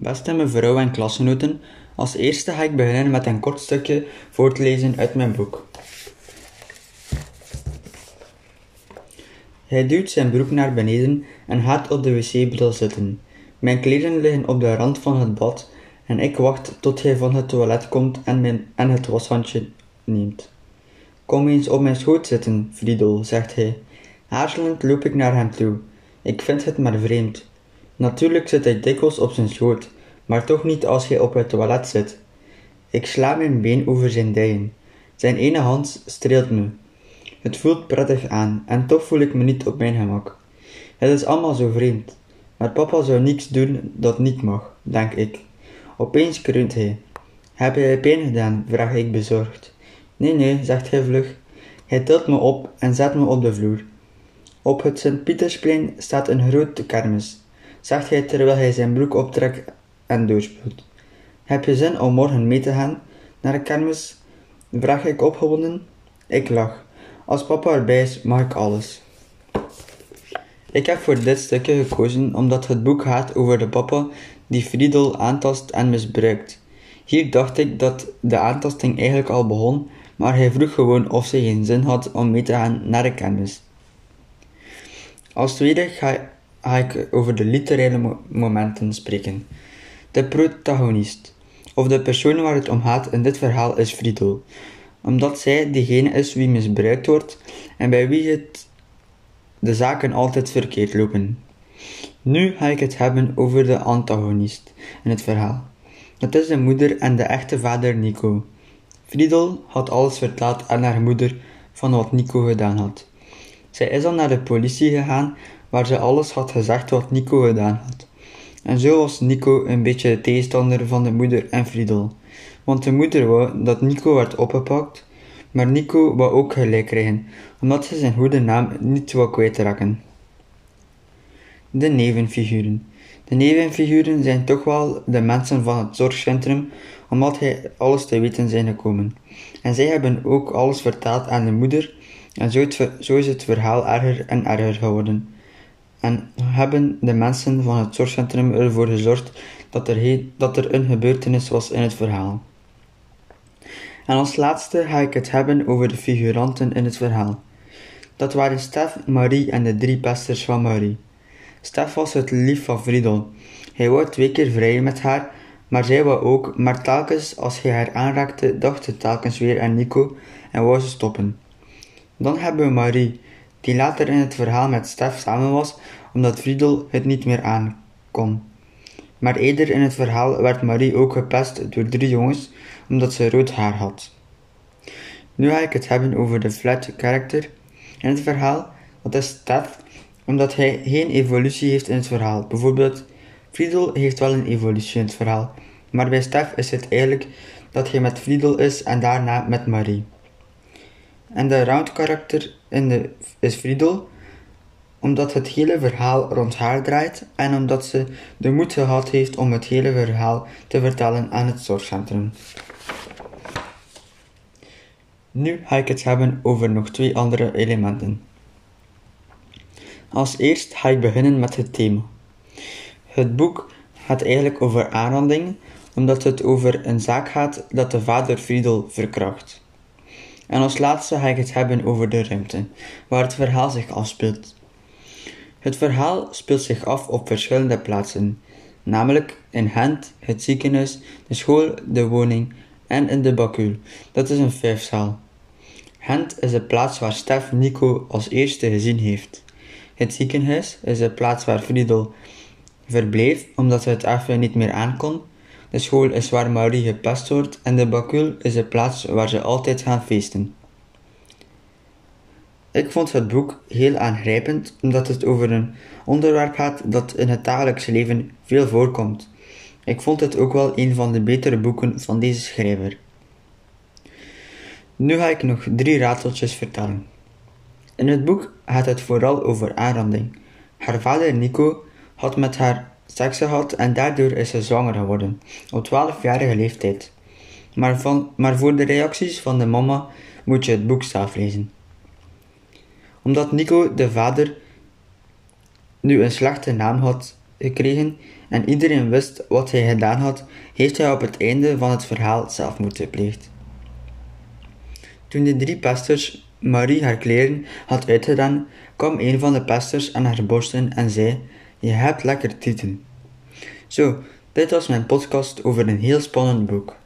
Beste mevrouw en klasgenoten, als eerste ga ik beginnen met een kort stukje voor te lezen uit mijn boek. Hij duwt zijn broek naar beneden en gaat op de wc-bril zitten. Mijn kleren liggen op de rand van het bad en ik wacht tot hij van het toilet komt en, mijn, en het washandje neemt. Kom eens op mijn schoot zitten, Friedel, zegt hij. Aarzelend loop ik naar hem toe. Ik vind het maar vreemd. Natuurlijk zit hij dikwijls op zijn schoot, maar toch niet als hij op het toilet zit. Ik sla mijn been over zijn dijen. Zijn ene hand streelt me. Het voelt prettig aan en toch voel ik me niet op mijn gemak. Het is allemaal zo vreemd. Maar papa zou niets doen dat niet mag, denk ik. Opeens kreunt hij. Heb jij pijn gedaan? vraag ik bezorgd. Nee, nee, zegt hij vlug. Hij tilt me op en zet me op de vloer. Op het Sint-Pietersplein staat een grote kermis, zegt hij terwijl hij zijn broek optrekt en doorspoelt. Heb je zin om morgen mee te gaan naar de kermis? vraag ik opgewonden. Ik lach. Als papa erbij is, mag ik alles. Ik heb voor dit stukje gekozen omdat het boek gaat over de papa die Friedel aantast en misbruikt. Hier dacht ik dat de aantasting eigenlijk al begon, maar hij vroeg gewoon of ze geen zin had om mee te gaan naar de kermis. Als tweede ga, ik over de literaire momenten spreken. De protagonist, of de persoon waar het om gaat in dit verhaal, is Friedel, omdat zij degene is wie misbruikt wordt en bij wie het de zaken altijd verkeerd lopen. Nu ga ik het hebben over de antagonist in het verhaal. Dat is de moeder en de echte vader Nico. Friedel had alles verteld aan haar moeder van wat Nico gedaan had. Zij is dan naar de politie gegaan, waar ze alles had gezegd wat Nico gedaan had. En zo was Nico een beetje de tegenstander van de moeder en Friedel. Want de moeder wou dat Nico werd opgepakt, maar Nico wou ook gelijk krijgen, omdat ze zijn goede naam niet wou kwijtraken. De nevenfiguren. De nevenfiguren zijn toch wel de mensen van het zorgcentrum, omdat hij alles te weten zijn gekomen. En zij hebben ook alles verteld aan de moeder, en zo, zo is het verhaal erger en erger geworden. En hebben de mensen van het zorgcentrum ervoor gezorgd dat er, dat er een gebeurtenis was in het verhaal. En als laatste ga ik het hebben over de figuranten in het verhaal. Dat waren Stef, Marie en de drie pesters van Marie. Stef was het lief van Friedel. Hij wou twee keer vrijen met haar, maar zij wou ook, maar telkens als hij haar aanraakte, dacht ze telkens weer aan Nico en wou ze stoppen. Dan hebben we Marie, die later in het verhaal met Stef samen was, omdat Friedel het niet meer aan kon. Maar eerder in het verhaal werd Marie ook gepest door drie jongens, omdat ze rood haar had. Nu ga ik het hebben over de flat character in het verhaal. Dat is Stef, omdat hij geen evolutie heeft in het verhaal. Bijvoorbeeld, Friedel heeft wel een evolutie in het verhaal, maar bij Stef is het eigenlijk dat hij met Friedel is en daarna met Marie. En de round karakter in de, is Friedel, omdat het hele verhaal rond haar draait en omdat ze de moed gehad heeft om het hele verhaal te vertellen aan het zorgcentrum. Nu ga ik het hebben over nog twee andere elementen. Als eerst ga ik beginnen met het thema. Het boek gaat eigenlijk over aanranding, omdat het over een zaak gaat dat de vader Friedel verkracht. En als laatste ga ik het hebben over de ruimte, waar het verhaal zich afspeelt. Het verhaal speelt zich af op verschillende plaatsen, namelijk in Gent, het ziekenhuis, de school, de woning en in de bakul. Dat is een vijfzaal. Gent is de plaats waar Stef Nico als eerste gezien heeft. Het ziekenhuis is de plaats waar Friedel verbleef omdat hij het even niet meer aankon. De school is waar Marie gepest wordt en de bakul is de plaats waar ze altijd gaan feesten. Ik vond het boek heel aangrijpend omdat het over een onderwerp gaat dat in het dagelijks leven veel voorkomt. Ik vond het ook wel een van de betere boeken van deze schrijver. Nu ga ik nog drie rateltjes vertellen. In het boek gaat het vooral over aanranding. Haar vader Nico had met haar seks gehad en daardoor is ze zwanger geworden, op 12-jarige leeftijd. Maar, van, maar voor de reacties van de mama moet je het boek zelf lezen. Omdat Nico, de vader, nu een slechte naam had gekregen en iedereen wist wat hij gedaan had, heeft hij op het einde van het verhaal zelf moeten gepleegd. Toen de drie pesters Marie haar kleren had uitgedaan, kwam een van de pesters aan haar borsten en zei je hebt lekker tieten. Zo, dit was mijn podcast over een heel spannend boek.